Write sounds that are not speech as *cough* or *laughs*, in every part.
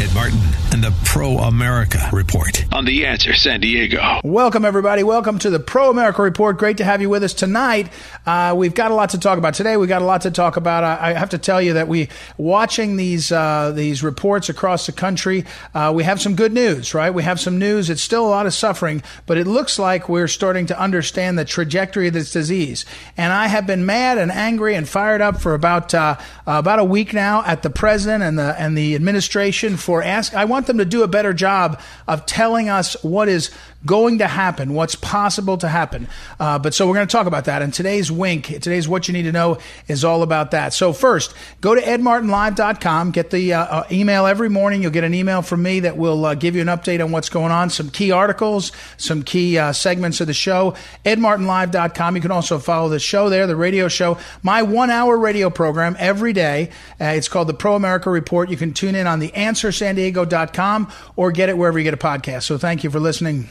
Ed Martin and the Pro America Report on The Answer San Diego. Welcome, everybody. Welcome to the Pro America Report. Great to have you with us tonight. Uh, we've got a lot to talk about today. We've got a lot to talk about. I, I have to tell you that we, watching these uh, these reports across the country, uh, we have some good news, right? We have some news. It's still a lot of suffering, but it looks like we're starting to understand the trajectory of this disease. And I have been mad and angry and fired up for about uh, about a week now at the president and the and the administration for ask. I want them to do a better job of telling us what is going to happen, what's possible to happen. Uh, but so we're going to talk about that. And today's wink, today's what you need to know is all about that. So first, go to edmartinlive.com, get the uh, uh, email every morning. You'll get an email from me that will uh, give you an update on what's going on, some key articles, some key uh, segments of the show. edmartinlive.com. You can also follow the show there, the radio show, my one hour radio program every day. Uh, it's called the Pro America Report. You can tune in on the answersandiego.com or get it wherever you get a podcast. So thank you for listening.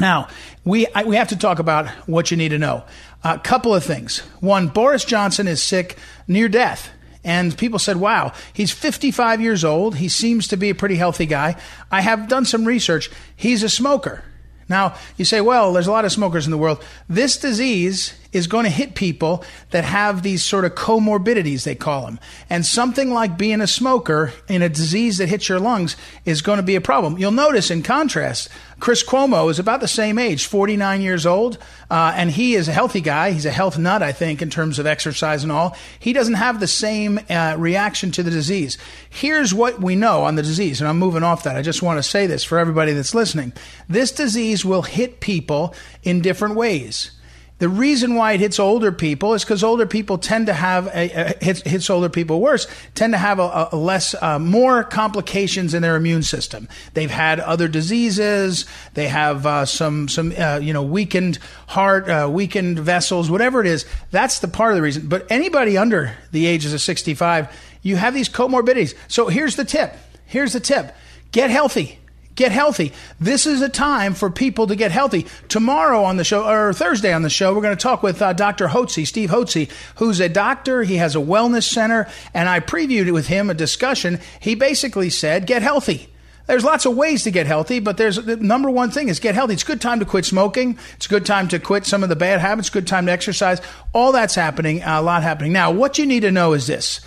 Now, we, I, we have to talk about what you need to know. A couple of things. One, Boris Johnson is sick near death. And people said, wow, he's 55 years old. He seems to be a pretty healthy guy. I have done some research. He's a smoker. Now, you say, well, there's a lot of smokers in the world. This disease is going to hit people that have these sort of comorbidities, they call them. And something like being a smoker in a disease that hits your lungs is going to be a problem. You'll notice, in contrast, Chris Cuomo is about the same age, 49 years old, uh, and he is a healthy guy. He's a health nut, I think, in terms of exercise and all. He doesn't have the same uh, reaction to the disease. Here's what we know on the disease, and I'm moving off that. I just want to say this for everybody that's listening. This disease will hit people in different ways. The reason why it hits older people is because older people tend to have a, a, hits, hits older people worse, tend to have a, a less, uh, more complications in their immune system. They've had other diseases. They have uh, some, some, uh, you know, weakened heart, uh, weakened vessels, whatever it is. That's the part of the reason. But anybody under the ages of 65, you have these comorbidities. So here's the tip. Here's the tip. Get healthy. Get healthy. This is a time for people to get healthy. Tomorrow on the show, or Thursday on the show, we're going to talk with uh, Dr. Hotze, Steve Hotze, who's a doctor. He has a wellness center, and I previewed with him a discussion. He basically said, get healthy. There's lots of ways to get healthy, but there's the number one thing is get healthy. It's a good time to quit smoking. It's a good time to quit some of the bad habits. Good time to exercise. All that's happening, a lot happening. Now, what you need to know is this.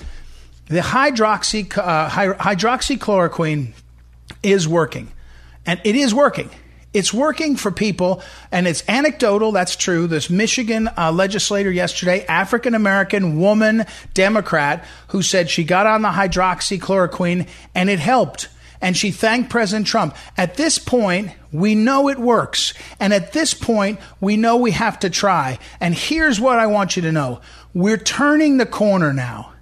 The hydroxy, uh, hydroxychloroquine is working. And it is working. It's working for people, and it's anecdotal. That's true. This Michigan uh, legislator yesterday, African American woman, Democrat, who said she got on the hydroxychloroquine and it helped. And she thanked President Trump. At this point, we know it works. And at this point, we know we have to try. And here's what I want you to know we're turning the corner now.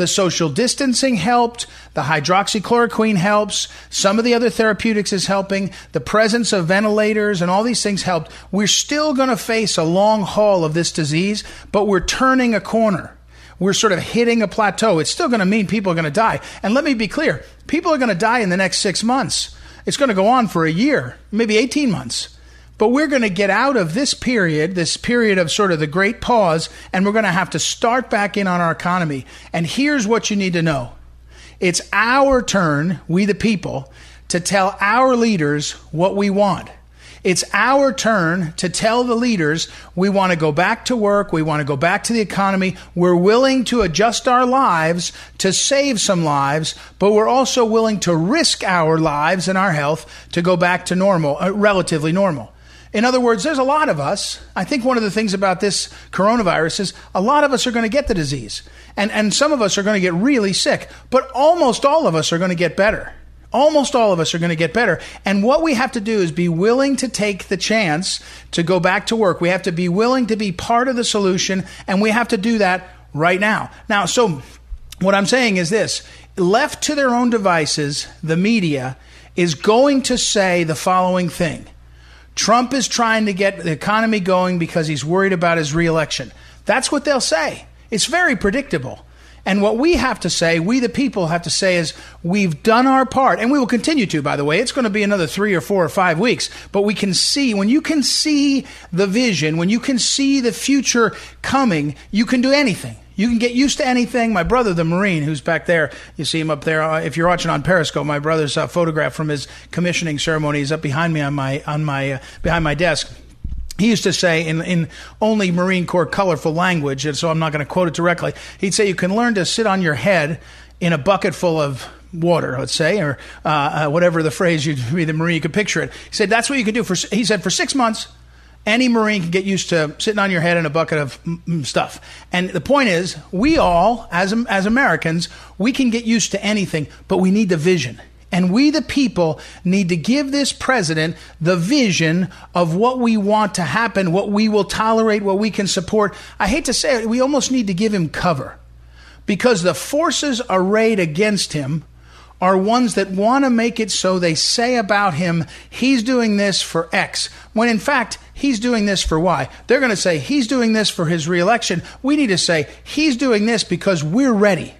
The social distancing helped. The hydroxychloroquine helps. Some of the other therapeutics is helping. The presence of ventilators and all these things helped. We're still going to face a long haul of this disease, but we're turning a corner. We're sort of hitting a plateau. It's still going to mean people are going to die. And let me be clear people are going to die in the next six months. It's going to go on for a year, maybe 18 months. But we're going to get out of this period, this period of sort of the great pause, and we're going to have to start back in on our economy. And here's what you need to know it's our turn, we the people, to tell our leaders what we want. It's our turn to tell the leaders we want to go back to work, we want to go back to the economy, we're willing to adjust our lives to save some lives, but we're also willing to risk our lives and our health to go back to normal, uh, relatively normal. In other words, there's a lot of us. I think one of the things about this coronavirus is a lot of us are going to get the disease. And, and some of us are going to get really sick, but almost all of us are going to get better. Almost all of us are going to get better. And what we have to do is be willing to take the chance to go back to work. We have to be willing to be part of the solution, and we have to do that right now. Now, so what I'm saying is this left to their own devices, the media is going to say the following thing Trump is trying to get the economy going because he's worried about his reelection. That's what they'll say. It's very predictable. And what we have to say, we the people have to say is we've done our part. And we will continue to, by the way. It's going to be another three or four or five weeks. But we can see, when you can see the vision, when you can see the future coming, you can do anything. You can get used to anything. My brother, the Marine, who's back there, you see him up there. Uh, if you're watching on Periscope, my brother's uh, photograph from his commissioning ceremony is up behind me on my on my uh, behind my desk. He used to say in, in only Marine Corps colorful language, and so I'm not going to quote it directly. He'd say you can learn to sit on your head in a bucket full of water, let's say, or uh, uh, whatever the phrase you'd *laughs* be the Marine, you could picture it. He said that's what you can do for. He said for six months any Marine can get used to sitting on your head in a bucket of stuff. And the point is, we all, as, as Americans, we can get used to anything, but we need the vision. And we, the people, need to give this president the vision of what we want to happen, what we will tolerate, what we can support. I hate to say it, we almost need to give him cover because the forces arrayed against him are ones that want to make it so they say about him, he's doing this for X, when in fact, he's doing this for Y. They're going to say he's doing this for his reelection. We need to say he's doing this because we're ready.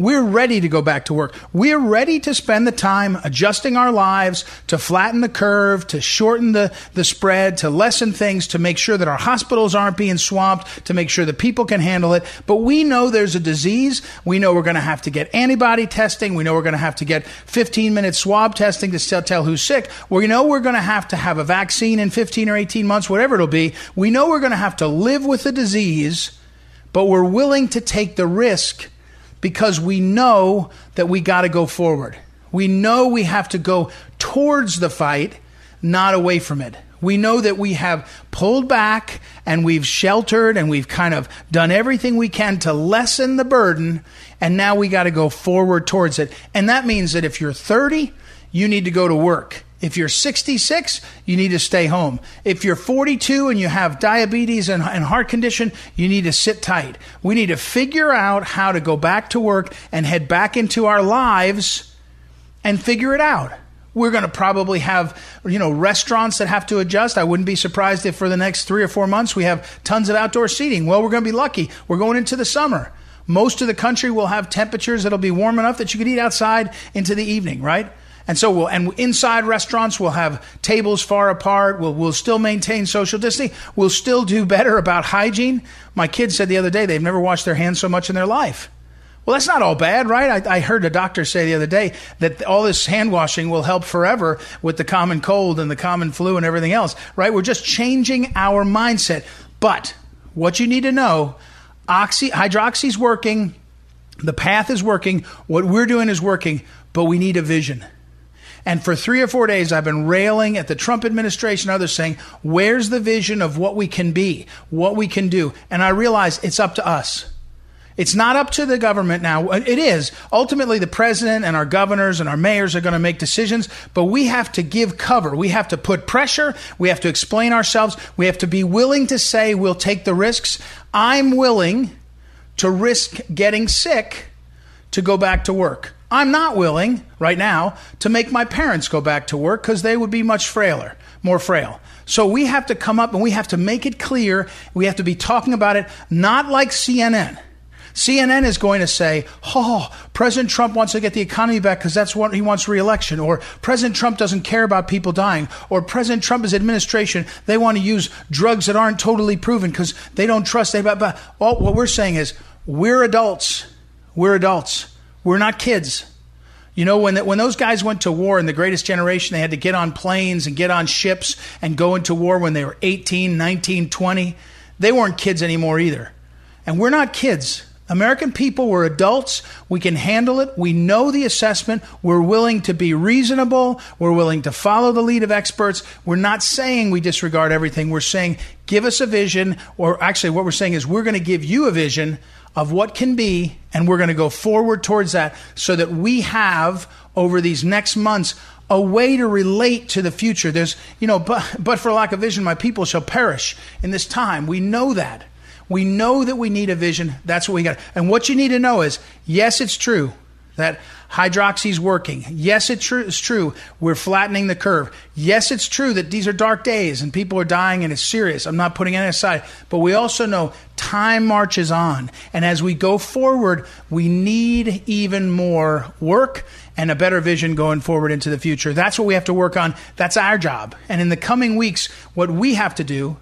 We're ready to go back to work. We're ready to spend the time adjusting our lives, to flatten the curve, to shorten the, the spread, to lessen things, to make sure that our hospitals aren't being swamped, to make sure that people can handle it. But we know there's a disease. We know we're going to have to get antibody testing. We know we're going to have to get 15 minute swab testing to tell who's sick. We know we're going to have to have a vaccine in 15 or 18 months, whatever it'll be. We know we're going to have to live with the disease, but we're willing to take the risk because we know that we got to go forward. We know we have to go towards the fight, not away from it. We know that we have pulled back and we've sheltered and we've kind of done everything we can to lessen the burden, and now we got to go forward towards it. And that means that if you're 30, you need to go to work. If you're 66, you need to stay home. If you're 42 and you have diabetes and, and, heart condition, you need to sit tight. We need to figure out how to go back to work and head back into our lives and figure it out. We're going to probably have, you know, restaurants that have to adjust. I wouldn't be surprised if for the next three or four months we have tons of outdoor seating. Well, we're going to be lucky. We're going into the summer. Most of the country will have temperatures that'll be warm enough that you could eat outside into the evening, right? And so we'll, and inside restaurants, we'll have tables far apart. We'll, we'll still maintain social distancing. We'll still do better about hygiene. My kids said the other day they've never washed their hands so much in their life. Well, that's not all bad, right? I, I, heard a doctor say the other day that all this hand washing will help forever with the common cold and the common flu and everything else, right? We're just changing our mindset. But what you need to know, oxy, hydroxy's working. The path is working. What we're doing is working, but we need a vision. And for three or four days, I've been railing at the Trump administration, others saying, where's the vision of what we can be, what we can do? And I realize it's up to us. It's not up to the government now. Uh, it is. Ultimately, the president and our governors and our mayors are going to make decisions, but we have to give cover. We have to put pressure. We have to explain ourselves. We have to be willing to say we'll take the risks. I'm willing to risk getting sick to go back to work. I'm not willing right now to make my parents go back to work because they would be much frailer, more frail. So we have to come up and we have to make it clear. We have to be talking about it, not like CNN. CNN is going to say, oh, President Trump wants to get the economy back because that's what he wants reelection. Or President Trump doesn't care about people dying. Or President Trump's administration, they want to use drugs that aren't totally proven because they don't trust. They, but, but, well, what we're saying is, we're adults. We're adults. We're not kids. You know, when, when those guys went to war in the greatest generation, they had to get on planes and get on ships and go into war when they were 18, 19, 20. They weren't kids anymore either. And we're not kids. American people, we're adults. We can handle it. We know the assessment. We're willing to be reasonable. We're willing to follow the lead of experts. We're not saying we disregard everything. We're saying, give us a vision. Or actually, what we're saying is, we're going to give you a vision of what can be, and we're going to go forward towards that so that we have over these next months a way to relate to the future. There's, you know, but, but for lack of vision, my people shall perish in this time. We know that. We know that we need a vision. That's what we got. And what you need to know is yes, it's true that hydroxy is working. Yes, it's true, it's true. We're flattening the curve. Yes, it's true that these are dark days and people are dying and it's serious. I'm not putting it aside. But we also know time marches on. And as we go forward, we need even more work and a better vision going forward into the future. That's what we have to work on. That's our job. And in the coming weeks, what we have to do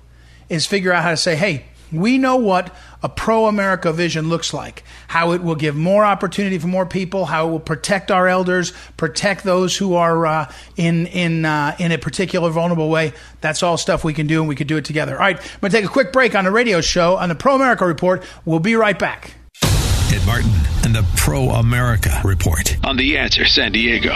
is figure out how to say, hey, we know what a pro America vision looks like, how it will give more opportunity for more people, how it will protect our elders, protect those who are uh, in in uh, in a particular vulnerable way. That's all stuff we can do, and we can do it together. All right, I'm going to take a quick break on the radio show on the Pro America Report. We'll be right back. Ed Martin and the Pro America Report on The Answer San Diego.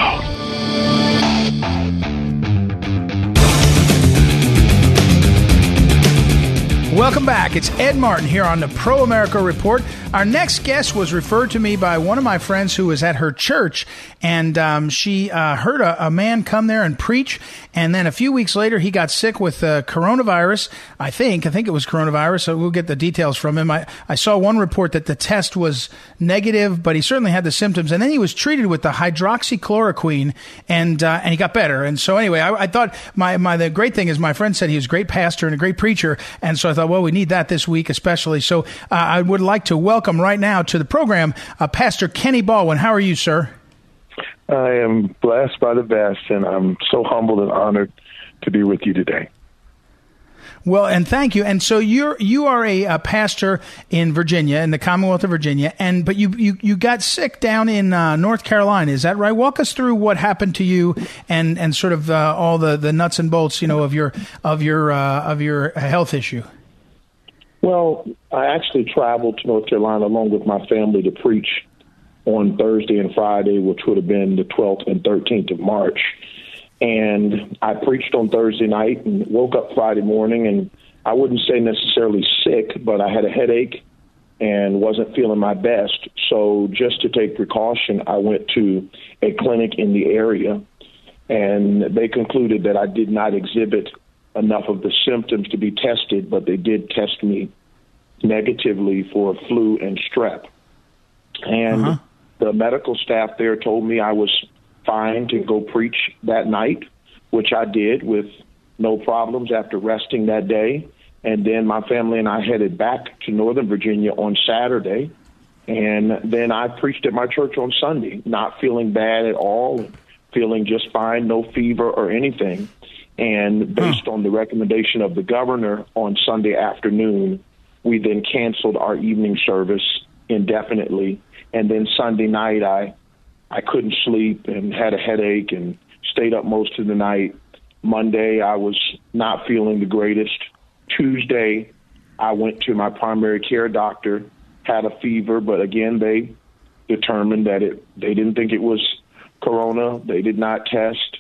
Welcome back. It's Ed Martin here on the Pro America Report. Our next guest was referred to me by one of my friends who was at her church, and um, she uh, heard a, a, man come there and preach. And then a few weeks later, he got sick with uh, coronavirus. I think, I think it was coronavirus. So we'll get the details from him. I, I saw one report that the test was negative, but he certainly had the symptoms. And then he was treated with the hydroxychloroquine, and uh, and he got better. And so anyway, I, I thought my my the great thing is my friend said he was a great pastor and a great preacher, and so I thought, well, we need that this week especially. So uh, I would like to welcome welcome right now to the program uh, Pastor Kenny Baldwin. How are you, sir? I am blessed by the best, and I'm so humbled and honored to be with you today. Well, and thank you. And so you're you are a, a, pastor in Virginia, in the Commonwealth of Virginia, and but you you, you got sick down in uh, North Carolina. Is that right? Walk us through what happened to you, and and sort of uh, all the, the nuts and bolts, you know, of your of your uh, of your health issue. Well, I actually traveled to North Carolina along with my family to preach on Thursday and Friday, which would have been the 12th and 13th of March. And I preached on Thursday night and woke up Friday morning, and I wouldn't say necessarily sick, but I had a headache and wasn't feeling my best. So, just to take precaution, I went to a clinic in the area, and they concluded that I did not exhibit enough of the symptoms to be tested, but they did test me negatively for flu and strep. And uh-huh. the medical staff there told me I was fine to go preach that night, which I did with no problems after resting that day. And then my family and I headed back to Northern Virginia on Saturday. And then I preached at my church on Sunday, not feeling bad at all, feeling just fine, no fever or anything. And based huh. on the recommendation of the governor on Sunday afternoon, we then canceled our evening service indefinitely. And then Sunday night, I I couldn't sleep and had a headache and stayed up most of the night. Monday, I was not feeling the greatest. Tuesday, I went to my primary care doctor, had a fever, but again, they determined that it they didn't think it was corona. They did not test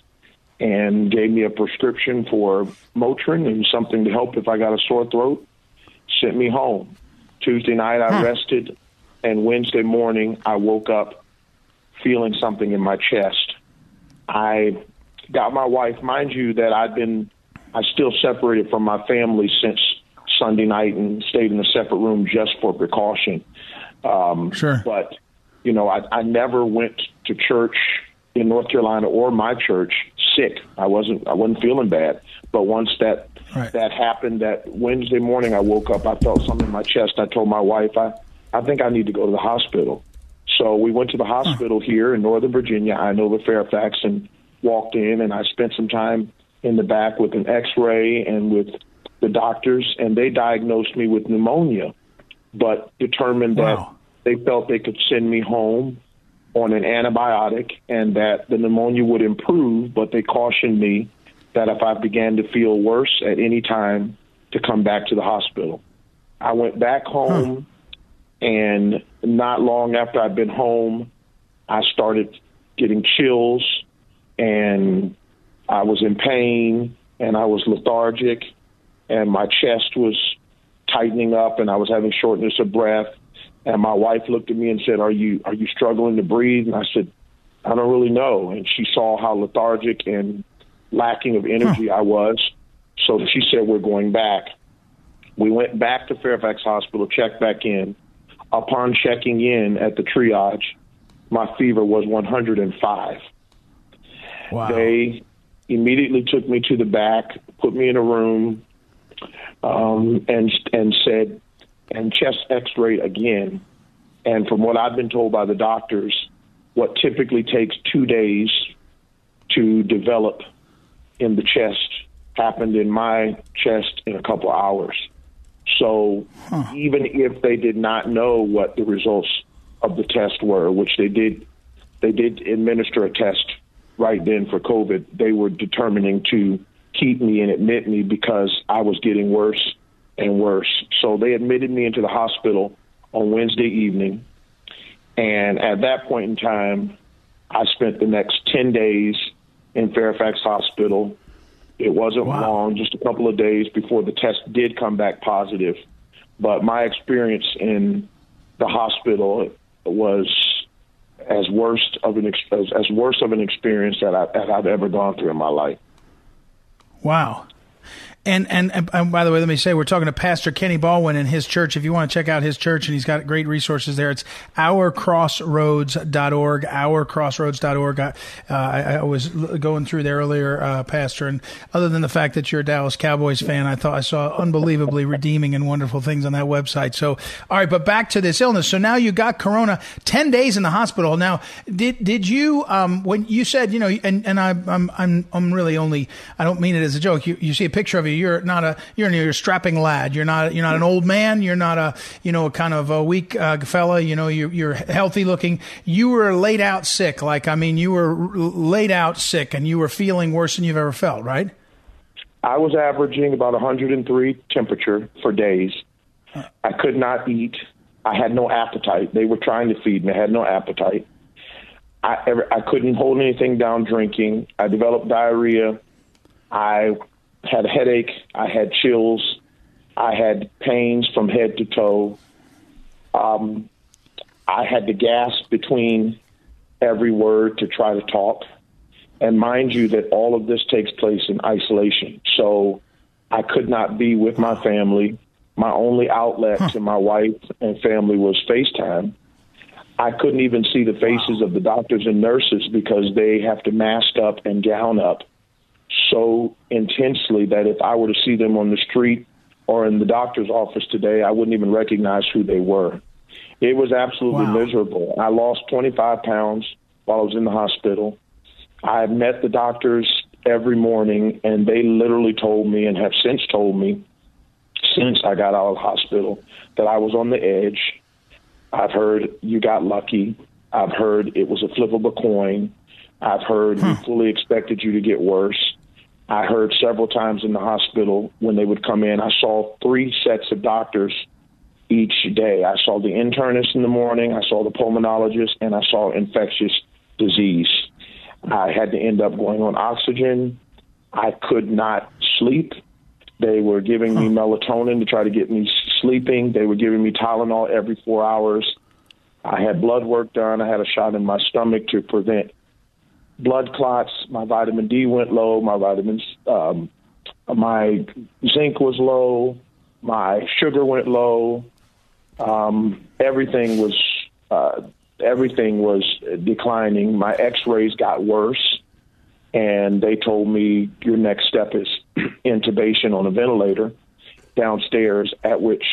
and gave me a prescription for Motrin and something to help if I got a sore throat. Sent me home. Tuesday night I huh. rested, and Wednesday morning I woke up feeling something in my chest. I got my wife, mind you, that I'd been I still separated from my family since Sunday night and stayed in a separate room just for precaution. Um, sure. But you know, I, I never went to church in North Carolina or my church sick. I wasn't I wasn't feeling bad. But once that right. that happened that Wednesday morning I woke up, I felt something in my chest. I told my wife I I think I need to go to the hospital. So we went to the hospital huh. here in Northern Virginia. I know the Fairfax and walked in and I spent some time in the back with an x-ray and with the doctors and they diagnosed me with pneumonia but determined wow. that they felt they could send me home on an antibiotic and that the pneumonia would improve, but they cautioned me that if I began to feel worse at any time, to come back to the hospital. I went back home, huh. and not long after I'd been home, I started getting chills, and I was in pain, and I was lethargic, and my chest was tightening up, and I was having shortness of breath and my wife looked at me and said, "Are you are you struggling to breathe?" And I said, "I don't really know." And she saw how lethargic and lacking of energy huh. I was, so she said, "We're going back." We went back to Fairfax Hospital, checked back in. Upon checking in at the triage, my fever was 105. Wow. They immediately took me to the back, put me in a room, um, and and said, and chest X-ray again. And from what I've been told by the doctors, what typically takes two days to develop in the chest happened in my chest in a couple of hours. So huh. even if they did not know what the results of the test were, which they did, they did administer a test right then for COVID. They were determining to keep me and admit me because I was getting worse and worse. So they admitted me into the hospital on Wednesday evening. And at that point in time, I spent the next 10 days in Fairfax Hospital. It wasn't wow. long, just a couple of days before the test did come back positive. But my experience in the hospital was as worst of an as, as worst of an experience that, I, that I've ever gone through in my life. Wow. And, and, and by the way, let me say we're talking to Pastor Kenny Baldwin and his church. If you want to check out his church, and he's got great resources there, it's ourcrossroads.org. Ourcrossroads.org. I, uh, I, I was going through there earlier, uh, Pastor, and other than the fact that you're a Dallas Cowboys fan, I thought I saw unbelievably *laughs* redeeming and wonderful things on that website. So, all right, but back to this illness. So now you got Corona, ten days in the hospital. Now, did did you um, when you said you know, and and I, I'm I'm I'm really only I don't mean it as a joke. You you see a picture of you you're not a you're, you're a strapping lad. You're not you're not an old man. You're not a you know a kind of a weak uh, fella. You know you're you're healthy looking. You were laid out sick. Like I mean, you were laid out sick, and you were feeling worse than you've ever felt. Right? I was averaging about 103 temperature for days. I could not eat. I had no appetite. They were trying to feed me. I had no appetite. I I couldn't hold anything down drinking. I developed diarrhea. I had a headache. I had chills. I had pains from head to toe. Um, I had to gasp between every word to try to talk. And mind you, that all of this takes place in isolation. So I could not be with my family. My only outlet huh. to my wife and family was FaceTime. I couldn't even see the faces wow. of the doctors and nurses because they have to mask up and gown up so intensely that if I were to see them on the street or in the doctor's office today, I wouldn't even recognize who they were. It was absolutely wow. miserable. I lost 25 pounds while I was in the hospital. I met the doctors every morning, and they literally told me and have since told me since I got out of the hospital that I was on the edge. I've heard you got lucky. I've heard it was a flip of a coin. I've heard hmm. we fully expected you to get worse. I heard several times in the hospital when they would come in, I saw three sets of doctors each day. I saw the internist in the morning, I saw the pulmonologist, and I saw infectious disease. I had to end up going on oxygen. I could not sleep. They were giving me melatonin to try to get me sleeping. They were giving me Tylenol every four hours. I had blood work done. I had a shot in my stomach to prevent blood clots. My vitamin D went low. My vitamins, um, my zinc was low. My sugar went low. Um, everything was uh, everything was declining. My X-rays got worse, and they told me your next step is *clears throat* intubation on a ventilator downstairs. At which,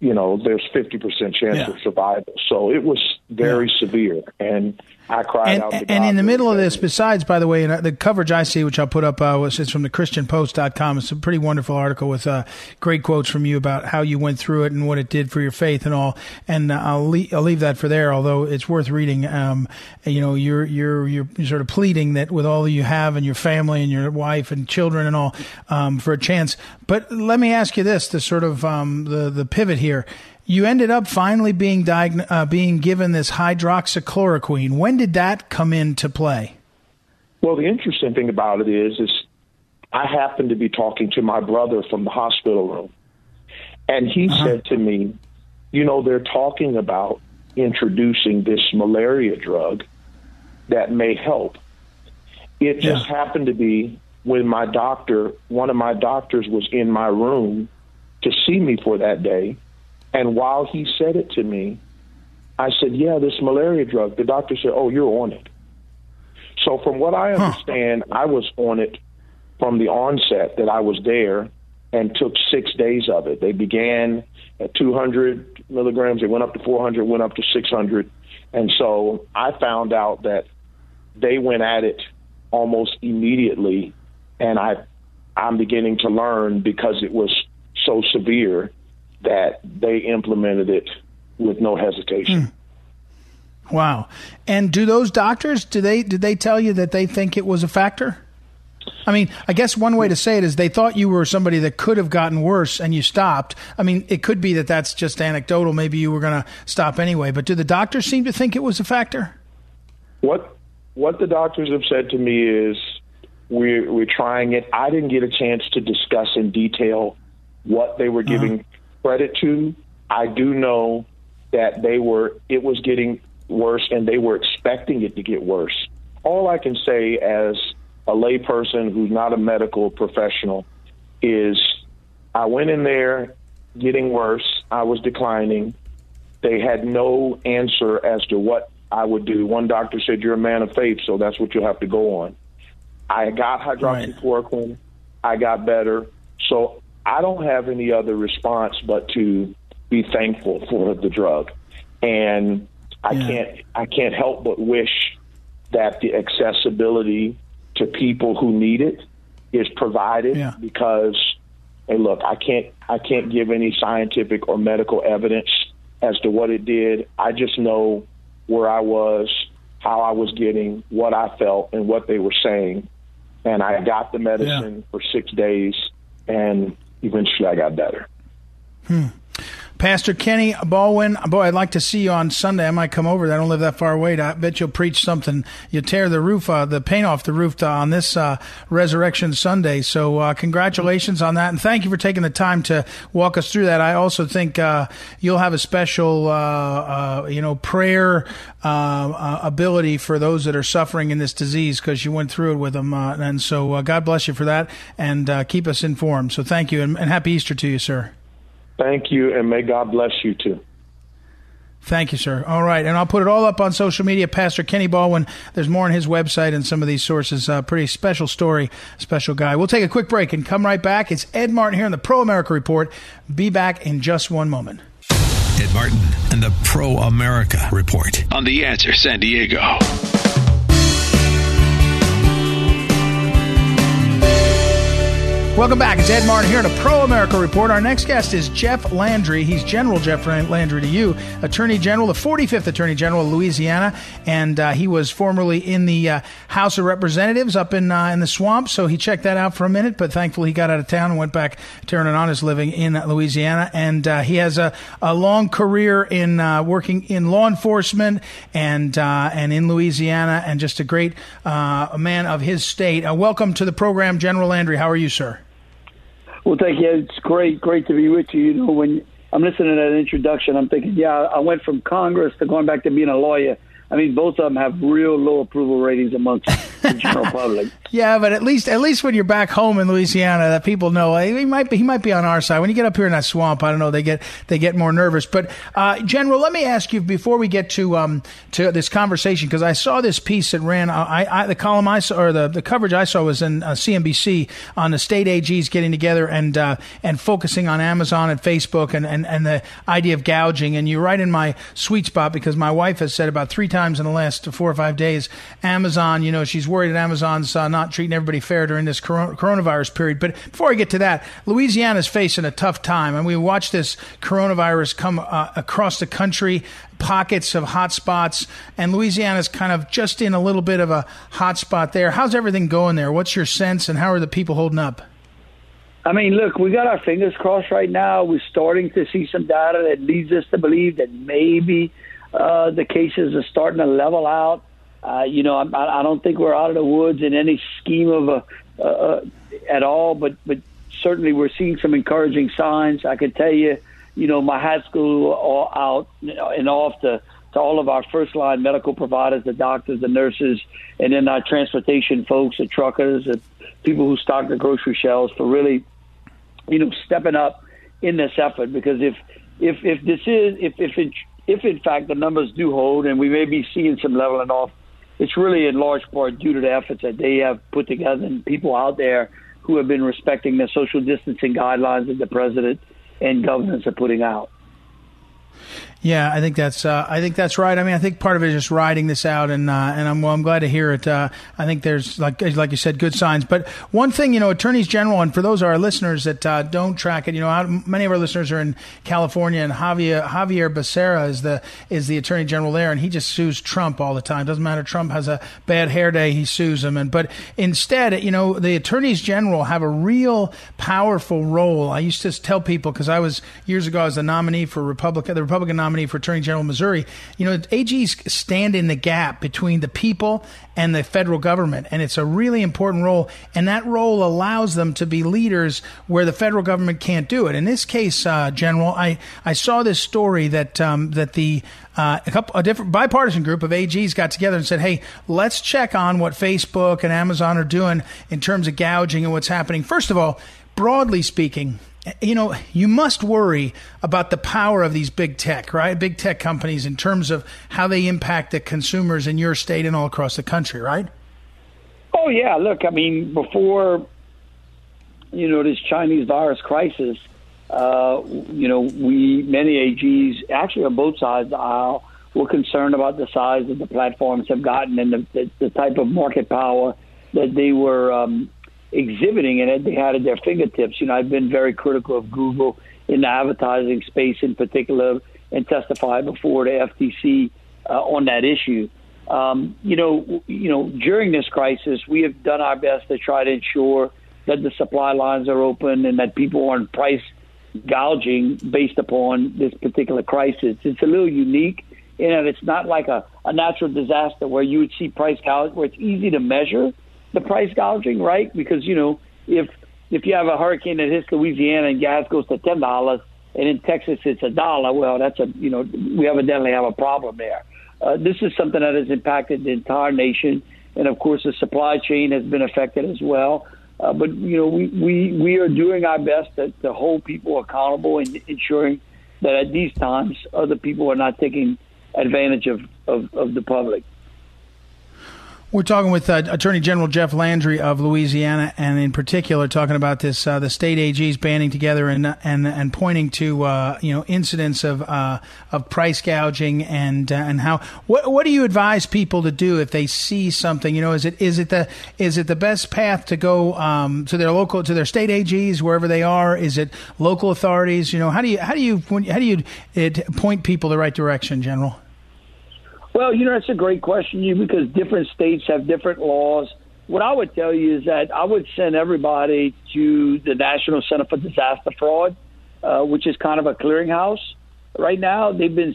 you know, there's 50% chance yeah. of survival. So it was very yeah. severe, and I cried and, out. and in the middle of this, besides, by the way, the coverage I see, which I'll put up, uh, was it's from the ChristianPost.com. It's a pretty wonderful article with uh, great quotes from you about how you went through it and what it did for your faith and all. And uh, I'll leave, I'll leave that for there, although it's worth reading. Um, you know, you're you're you're sort of pleading that with all that you have and your family and your wife and children and all um, for a chance. But let me ask you this: the sort of um, the the pivot here you ended up finally being diagn- uh, being given this hydroxychloroquine. When did that come into play? Well, the interesting thing about it is, is I happened to be talking to my brother from the hospital room, and he uh-huh. said to me, "You know, they're talking about introducing this malaria drug that may help." It just yeah. happened to be when my doctor, one of my doctors, was in my room to see me for that day and while he said it to me, I said, yeah, this malaria drug. The doctor said, oh, you're on it. So from what I understand, huh. I was on it from the onset that I was there and took six days of it. They began at 200 milligrams. They went up to 400, went up to 600. And so I found out that they went at it almost immediately. And I, I'm beginning to learn because it was so severe that they implemented it with no hesitation. Hmm. Wow. And do those doctors do they did they tell you that they think it was a factor? I mean, I guess one way to say it is they thought you were somebody that could have gotten worse and you stopped. I mean, it could be that that's just anecdotal. Maybe you were going to stop anyway. But do the doctors seem to think it was a factor? What what the doctors have said to me is we're we're trying it. I didn't get a chance to discuss in detail what they were giving uh-huh. Credit to. I do know that they were it was getting worse and they were expecting it to get worse. All I can say as a layperson who's not a medical professional is I went in there getting worse. I was declining. They had no answer as to what I would do. One doctor said, You're a man of faith, so that's what you'll have to go on. I got hydroxychloroquine. Right. I got better. So I don't have any other response but to be thankful for the drug. And I yeah. can't I can't help but wish that the accessibility to people who need it is provided yeah. because hey look I can't I can't give any scientific or medical evidence as to what it did. I just know where I was, how I was getting, what I felt and what they were saying. And I got the medicine yeah. for six days and eventually I got better. Hmm. Pastor Kenny Baldwin, boy, I'd like to see you on Sunday. I might come over. I don't live that far away. I bet you'll preach something. You tear the roof, uh, the paint off the roof uh, on this uh, Resurrection Sunday. So, uh, congratulations on that, and thank you for taking the time to walk us through that. I also think uh, you'll have a special, uh, you know, prayer ability for those that are suffering in this disease because you went through it with them. and so, God bless you for that, and keep us informed. So, thank you, and, and happy Easter to you, sir. Thank you, and may God bless you too. Thank you, sir. All right. And I'll put it all up on social media. Pastor Kenny Baldwin. There's more on his website and some of these sources. Uh, pretty special story, special guy. We'll take a quick break and come right back. It's Ed Martin here on the Pro America Report. Be back in just one moment. Ed Martin and the Pro America Report on The Answer San Diego. Welcome back. It's Ed Martin here at a Pro America Report. Our next guest is Jeff Landry. He's General Jeff Landry to you, Attorney General, the 45th Attorney General of Louisiana, and uh, he was formerly in the uh, House of Representatives up in uh, in the swamp. So he checked that out for a minute, but thankfully he got out of town and went back to earn an honest living in Louisiana. And uh, he has a, a long career in uh, working in law enforcement and uh, and in Louisiana, and just a great man of his state. welcome to the program, General Landry. How are you, sir? Well, thank you. It's great, great to be with you. You know, when I'm listening to that introduction, I'm thinking, yeah, I went from Congress to going back to being a lawyer. I mean, both of them have real low approval ratings amongst the general *laughs* public. Yeah, but at least at least when you're back home in Louisiana, that people know he might be he might be on our side. When you get up here in that swamp, I don't know, they get they get more nervous. But uh, General, let me ask you before we get to um, to this conversation because I saw this piece that ran. Uh, I, I, the column I saw or the, the coverage I saw was in uh, CNBC on the state AGs getting together and uh, and focusing on Amazon and Facebook and, and and the idea of gouging. And you're right in my sweet spot because my wife has said about three times in the last four or five days, Amazon. You know, she's worried that Amazon's uh, not treating everybody fair during this coronavirus period. But before I get to that, Louisiana is facing a tough time, and we watch this coronavirus come uh, across the country, pockets of hot spots, and Louisiana's kind of just in a little bit of a hot spot there. How's everything going there? What's your sense, and how are the people holding up? I mean, look, we got our fingers crossed right now. We're starting to see some data that leads us to believe that maybe uh, the cases are starting to level out. Uh, you know, I, I don't think we're out of the woods in any scheme of a uh, at all, but but certainly we're seeing some encouraging signs. I can tell you, you know, my high school all out and off to to all of our first line medical providers, the doctors, the nurses, and then our transportation folks, the truckers, the people who stock the grocery shelves for really, you know, stepping up in this effort. Because if if if this is if if it if in fact the numbers do hold and we may be seeing some leveling off, it's really in large part due to the efforts that they have put together and people out there who have been respecting the social distancing guidelines that the president and governors are putting out. Yeah, I think that's uh, I think that's right. I mean, I think part of it is just riding this out, and uh, and I'm well, I'm glad to hear it. Uh, I think there's like like you said, good signs. But one thing, you know, attorneys general, and for those of our listeners that uh, don't track it, you know, many of our listeners are in California, and Javier Xavier Becerra is the is the attorney general there, and he just sues Trump all the time. Doesn't matter. Trump has a bad hair day, he sues him. And but instead, you know, the attorneys general have a real powerful role. I used to tell people because I was years ago I was the nominee for Republican, the Republican nominee nominee for Attorney General of Missouri, you know, AGs stand in the gap between the people and the federal government. And it's a really important role. And that role allows them to be leaders where the federal government can't do it. In this case, uh, General, I, I saw this story that, um, that the, uh, a couple, a different bipartisan group of AGs got together and said, "Hey, let's check on what Facebook and Amazon are doing in terms of gouging and what's happening." First of all, broadly speaking, you know, you must worry about the power of these big tech, right? Big tech companies in terms of how they impact the consumers in your state and all across the country, right? Oh yeah, look, I mean, before you know this Chinese virus crisis, uh, you know, we many AGs actually on both sides of the aisle were concerned about the size that the platforms have gotten and the, the, the type of market power that they were um, exhibiting and they had at their fingertips. You know, I've been very critical of Google in the advertising space in particular and testified before the FTC uh, on that issue. Um, you know, you know, during this crisis, we have done our best to try to ensure that the supply lines are open and that people aren't price gouging based upon this particular crisis. It's a little unique in that it's not like a, a natural disaster where you would see price gouge where it's easy to measure the price gouging, right? Because you know, if if you have a hurricane that hits Louisiana and gas goes to ten dollars, and in Texas it's a dollar, well, that's a you know we evidently have a problem there. Uh, this is something that has impacted the entire nation, and of course the supply chain has been affected as well. Uh, but you know we, we we are doing our best to, to hold people accountable and ensuring that at these times other people are not taking advantage of, of, of the public. We're talking with uh, Attorney General Jeff Landry of Louisiana, and in particular, talking about this uh, the state AGs banding together and and and pointing to uh, you know incidents of uh, of price gouging and uh, and how what what do you advise people to do if they see something? You know, is it is it the is it the best path to go um, to their local to their state AGs wherever they are? Is it local authorities? You know, how do you how do you how do you it, point people the right direction, General? Well, you know, that's a great question, you because different states have different laws. What I would tell you is that I would send everybody to the National Center for Disaster Fraud, uh, which is kind of a clearinghouse. Right now, they've been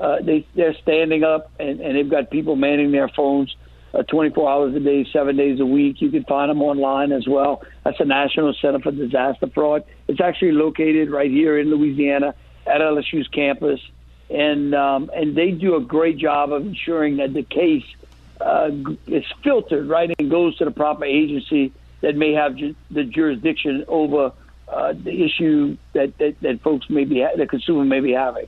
uh, they they're standing up and, and they've got people manning their phones uh, 24 hours a day, seven days a week. You can find them online as well. That's the National Center for Disaster Fraud. It's actually located right here in Louisiana at LSU's campus and um, and they do a great job of ensuring that the case uh, is filtered right and goes to the proper agency that may have ju- the jurisdiction over uh, the issue that, that, that folks may be ha- the consumer may be having.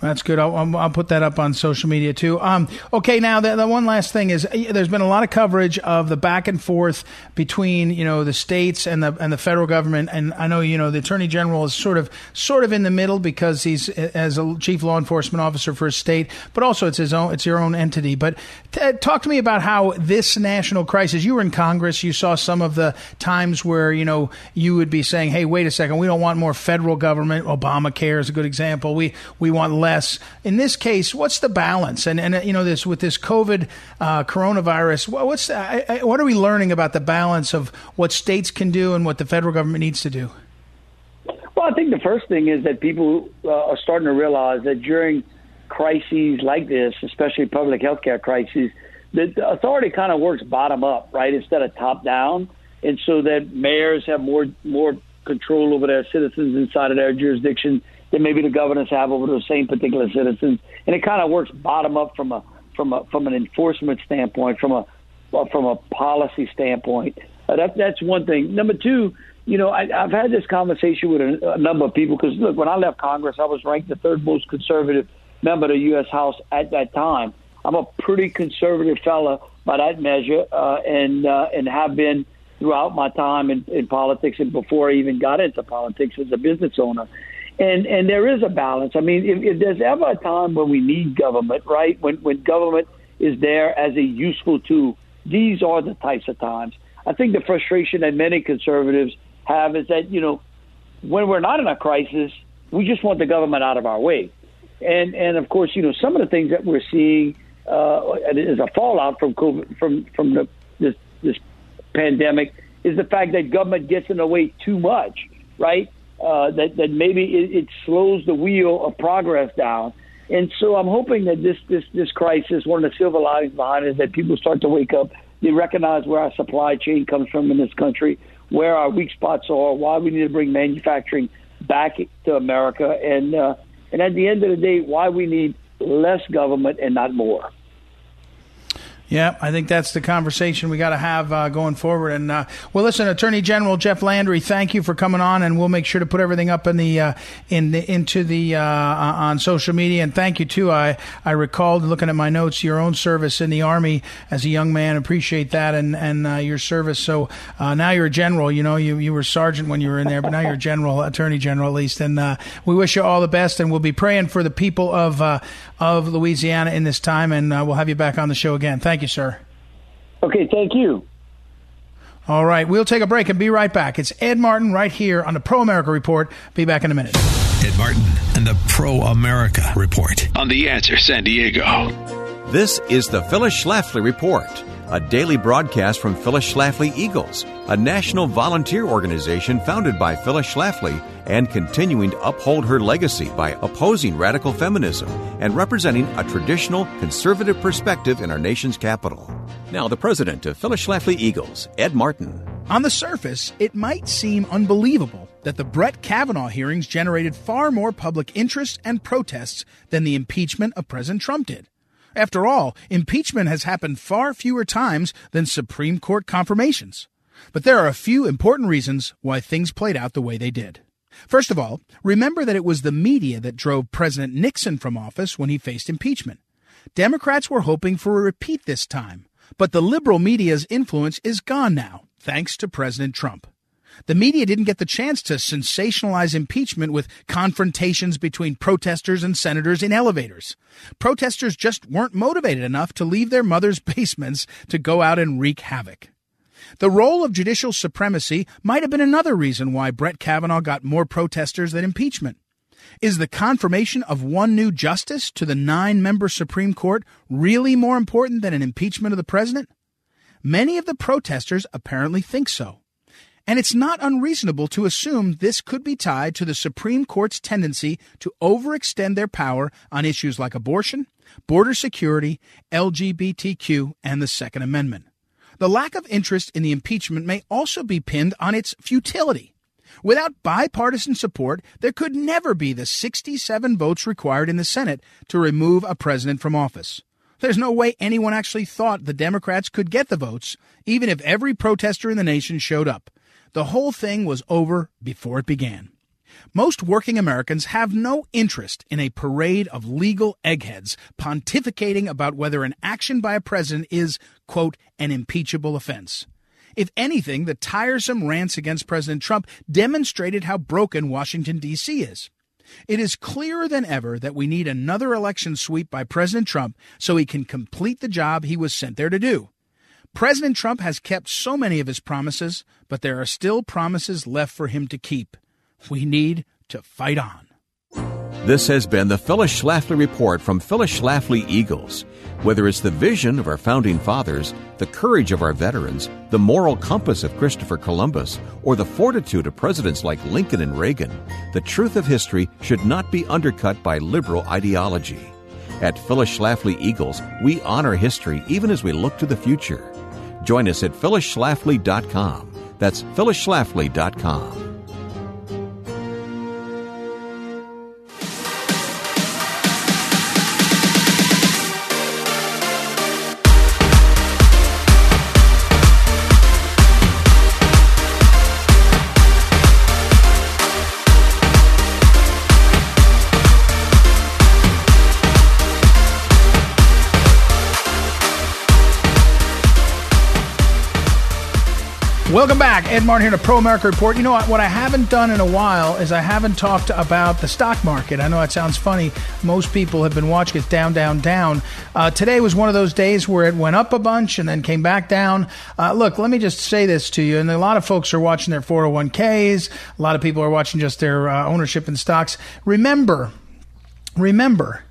That's good. I'll, I'll, put that up on social media too. Um, okay, now the, the, one last thing is there's been a lot of coverage of the back and forth between you know the states and the and the federal government, and I know you know the attorney general is sort of sort of in the middle because he's as a chief law enforcement officer for a state, but also it's his own it's your own entity. But t- talk to me about how this national crisis. You were in Congress, you saw some of the times where you know you would be saying, "Hey, wait a second, we don't want more federal government." Obamacare is a good example. We we want less. In this case, what's the balance? And and you know this with this COVID uh, coronavirus, what's uh, what are we learning about the balance of what states can do and what the federal government needs to do? Well, I think the first thing is that people uh, are starting to realize that during crises like this, especially public health care crises, that the authority kind of works bottom up, right, instead of top down, and so that mayors have more more control over their citizens inside of their jurisdiction than maybe the governors have over those same particular citizens, and it kind of works bottom up from a from a from an enforcement standpoint, from a from a policy standpoint. Uh, that that's one thing. Number two, you know, I, I've had this conversation with a, a number of people because look, when I left Congress, I was ranked the third most conservative member of the U.S. House at that time. I'm a pretty conservative fella by that measure, uh, and uh, and have been throughout my time in, in politics and before I even got into politics as a business owner. And and there is a balance. I mean, if, if there's ever a time when we need government, right? When when government is there as a useful tool, these are the types of times. I think the frustration that many conservatives have is that you know when we're not in a crisis, we just want the government out of our way. And and of course, you know some of the things that we're seeing uh, as a fallout from COVID, from from the, this this pandemic is the fact that government gets in the way too much, right? Uh, that that maybe it, it slows the wheel of progress down. And so I'm hoping that this this this crisis, one of the silver linings behind it, is that people start to wake up. They recognize where our supply chain comes from in this country, where our weak spots are, why we need to bring manufacturing back to America, and uh, and at the end of the day, why we need less government and not more. Yeah, I think that's the conversation we got to have uh, going forward. And uh, well, listen, Attorney General Jeff Landry, thank you for coming on, and we'll make sure to put everything up in the uh, in the, into the uh, on social media. And thank you too. I I recalled looking at my notes your own service in the army as a young man. Appreciate that and and uh, your service. So uh, now you're a general. You know, you you were sergeant when you were in there, but now you're a general, Attorney General at least. And we wish you all the best, and we'll be praying for the people of of Louisiana in this time. And uh, we'll have you back on the show again. Thank Thank you, sir. Okay, thank you. All right, we'll take a break and be right back. It's Ed Martin right here on the Pro America Report. Be back in a minute. Ed Martin and the Pro America Report on The Answer San Diego. This is the Phyllis Schlafly Report, a daily broadcast from Phyllis Schlafly Eagles, a national volunteer organization founded by Phyllis Schlafly and continuing to uphold her legacy by opposing radical feminism and representing a traditional conservative perspective in our nation's capital. Now, the president of Phyllis Schlafly Eagles, Ed Martin. On the surface, it might seem unbelievable that the Brett Kavanaugh hearings generated far more public interest and protests than the impeachment of President Trump did. After all, impeachment has happened far fewer times than Supreme Court confirmations. But there are a few important reasons why things played out the way they did. First of all, remember that it was the media that drove President Nixon from office when he faced impeachment. Democrats were hoping for a repeat this time, but the liberal media's influence is gone now, thanks to President Trump. The media didn't get the chance to sensationalize impeachment with confrontations between protesters and senators in elevators. Protesters just weren't motivated enough to leave their mothers' *laughs* basements to go out and wreak havoc. The role of judicial supremacy might have been another reason why Brett Kavanaugh got more protesters than impeachment. Is the confirmation of one new justice to the nine member Supreme Court really more important than an impeachment of the president? Many of the protesters apparently think so. And it's not unreasonable to assume this could be tied to the Supreme Court's tendency to overextend their power on issues like abortion, border security, LGBTQ, and the Second Amendment. The lack of interest in the impeachment may also be pinned on its futility. Without bipartisan support, there could never be the 67 votes required in the Senate to remove a president from office. There's no way anyone actually thought the Democrats could get the votes, even if every protester in the nation showed up. The whole thing was over before it began. Most working Americans have no interest in a parade of legal eggheads pontificating about whether an action by a president is, quote, an impeachable offense. If anything, the tiresome rants against President Trump demonstrated how broken Washington, D.C. is. It is clearer than ever that we need another election sweep by President Trump so he can complete the job he was sent there to do. President Trump has kept so many of his promises, but there are still promises left for him to keep. We need to fight on. This has been the Phyllis Schlafly Report from Phyllis Schlafly Eagles. Whether it's the vision of our founding fathers, the courage of our veterans, the moral compass of Christopher Columbus, or the fortitude of presidents like Lincoln and Reagan, the truth of history should not be undercut by liberal ideology. At Phyllis Schlafly Eagles, we honor history even as we look to the future. Join us at phyllisschlafly.com. That's phyllisschlafly.com. Welcome back. Ed Martin here to Pro America Report. You know what? What I haven't done in a while is I haven't talked about the stock market. I know it sounds funny. Most people have been watching it down, down, down. Uh, today was one of those days where it went up a bunch and then came back down. Uh, look, let me just say this to you. And a lot of folks are watching their 401ks. A lot of people are watching just their uh, ownership in stocks. Remember, remember,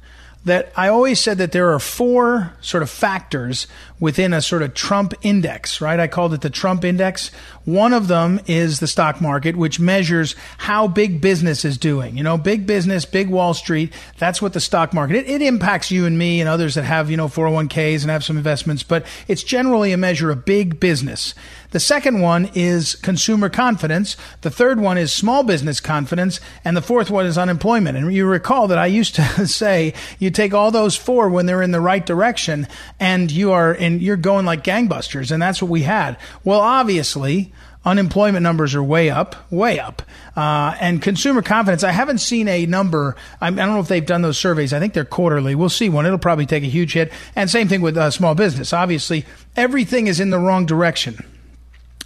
that I always said that there are four sort of factors within a sort of Trump index, right? I called it the Trump index. One of them is the stock market, which measures how big business is doing. You know, big business, big Wall Street. That's what the stock market, it, it impacts you and me and others that have, you know, 401ks and have some investments, but it's generally a measure of big business. The second one is consumer confidence. The third one is small business confidence. And the fourth one is unemployment. And you recall that I used to *laughs* say you take all those four when they're in the right direction and you are and you're going like gangbusters. And that's what we had. Well, obviously, unemployment numbers are way up, way up. Uh, and consumer confidence, I haven't seen a number. I, don't know if they've done those surveys. I think they're quarterly. We'll see one. It'll probably take a huge hit. And same thing with uh, small business. Obviously, everything is in the wrong direction.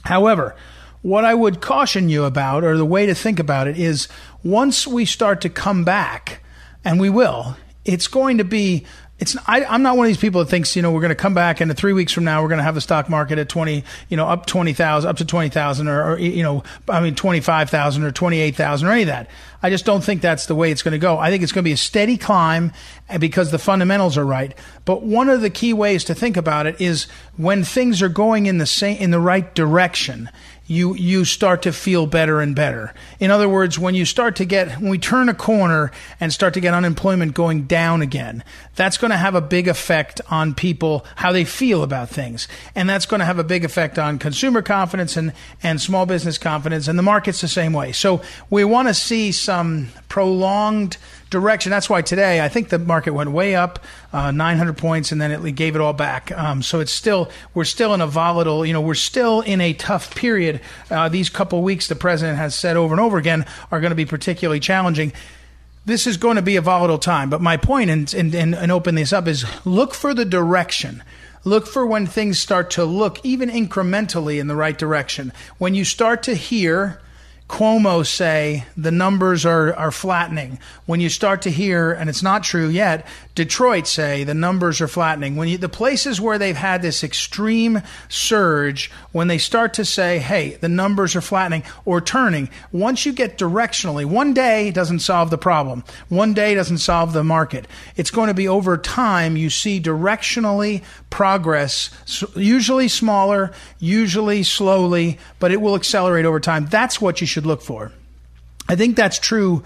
However, what I would caution you about, or the way to think about it, is once we start to come back, and we will, it's going to be it's I, am not one of these people that thinks you know we're going to come back and three weeks from now we're going to have the stock market at 20 you know up 20,000 up to 20,000 or, or, you know I mean 25,000 or 28,000 or any of that. I just don't think that's the way it's going to go. I think it's going to be a steady climb eh, because the fundamentals are right. But one of the key ways to think about it is when things are going in the same in the right direction you you start to feel better and better. In other words, when you start to get when we turn a corner and start to get unemployment going down again, that's going to have a big effect on people how they feel about things. And that's going to have a big effect on consumer confidence and and small business confidence and the market's the same way. So we want to see some prolonged direction. That's why today I think the market went way up, uh, 900 points, and then it gave it all back. Um, so it's still we're still in a volatile. You know, we're still in a tough period. Uh, these couple weeks, the president has said over and over again, are going to be particularly challenging. This is going to be a volatile time. But my point, and and, and open this up, is look for the direction. Look for when things start to look even incrementally in the right direction. When you start to hear Cuomo say the numbers are, are flattening. When you start to hear, and it's not true yet, Detroit say the numbers are flattening. When you, the places where they've had this extreme surge, when they start to say, hey, the numbers are flattening or turning, once you get directionally, one day doesn't solve the problem. One day doesn't solve the market. It's going to be over time you see directionally progress, usually smaller, usually slowly, but it will accelerate over time. That's what you should look for. I think that's true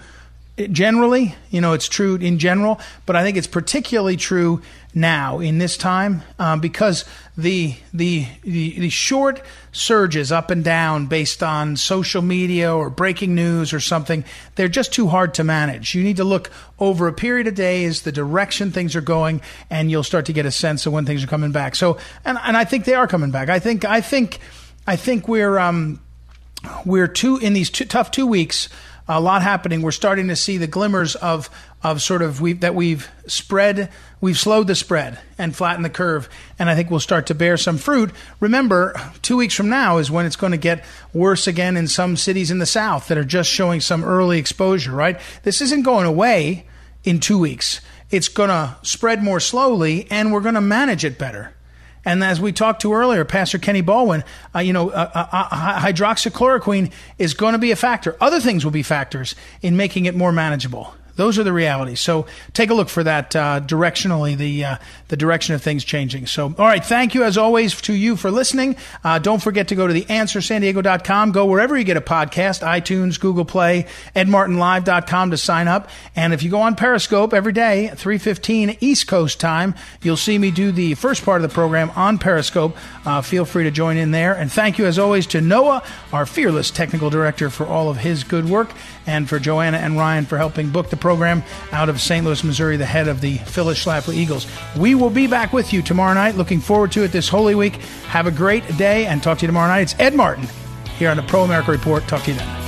generally. You know, it's true in general, but I think it's particularly true now in this time um, because the, the, the the short surges up and down based on social media or breaking news or something they're just too hard to manage. You need to look over a period of days the direction things are going, and you'll start to get a sense of when things are coming back. So, and and I think they are coming back. I think I think I think we're um, we're two in these two, tough two weeks a lot happening. We're starting to see the glimmers of of sort of we that we've spread, we've slowed the spread and flattened the curve, and I think we'll start to bear some fruit. Remember, two weeks from now is when it's going to get worse again in some cities in the South that are just showing some early exposure. Right, this isn't going away in two weeks. It's going to spread more slowly, and we're going to manage it better. And as we talked to earlier, Pastor Kenny Baldwin, uh, you know, uh, uh, uh hydroxychloroquine is going to be a factor. Other things will be factors in making it more manageable. Those are the realities. So take a look for that uh, directionally, the uh, the direction of things changing. So, all right, thank you as always to you for listening. Uh, don't forget to go to theanswersandiego.com. Go wherever you get a podcast, iTunes, Google Play, edmartinlive.com to sign up. And if you go on Periscope every day, 3.15 East Coast time, you'll see me do the first part of the program on Periscope. Uh, feel free to join in there. And thank you as always to Noah, our fearless technical director, for all of his good work, and for Joanna and Ryan for helping book the program out of St. Louis, Missouri, the head of the Phyllis Schlafly Eagles. We will be back with you tomorrow night. Looking forward to it this Holy Week. Have a great day and talk to you tomorrow night. It's Ed Martin here on the Pro America Report. Talk to you then.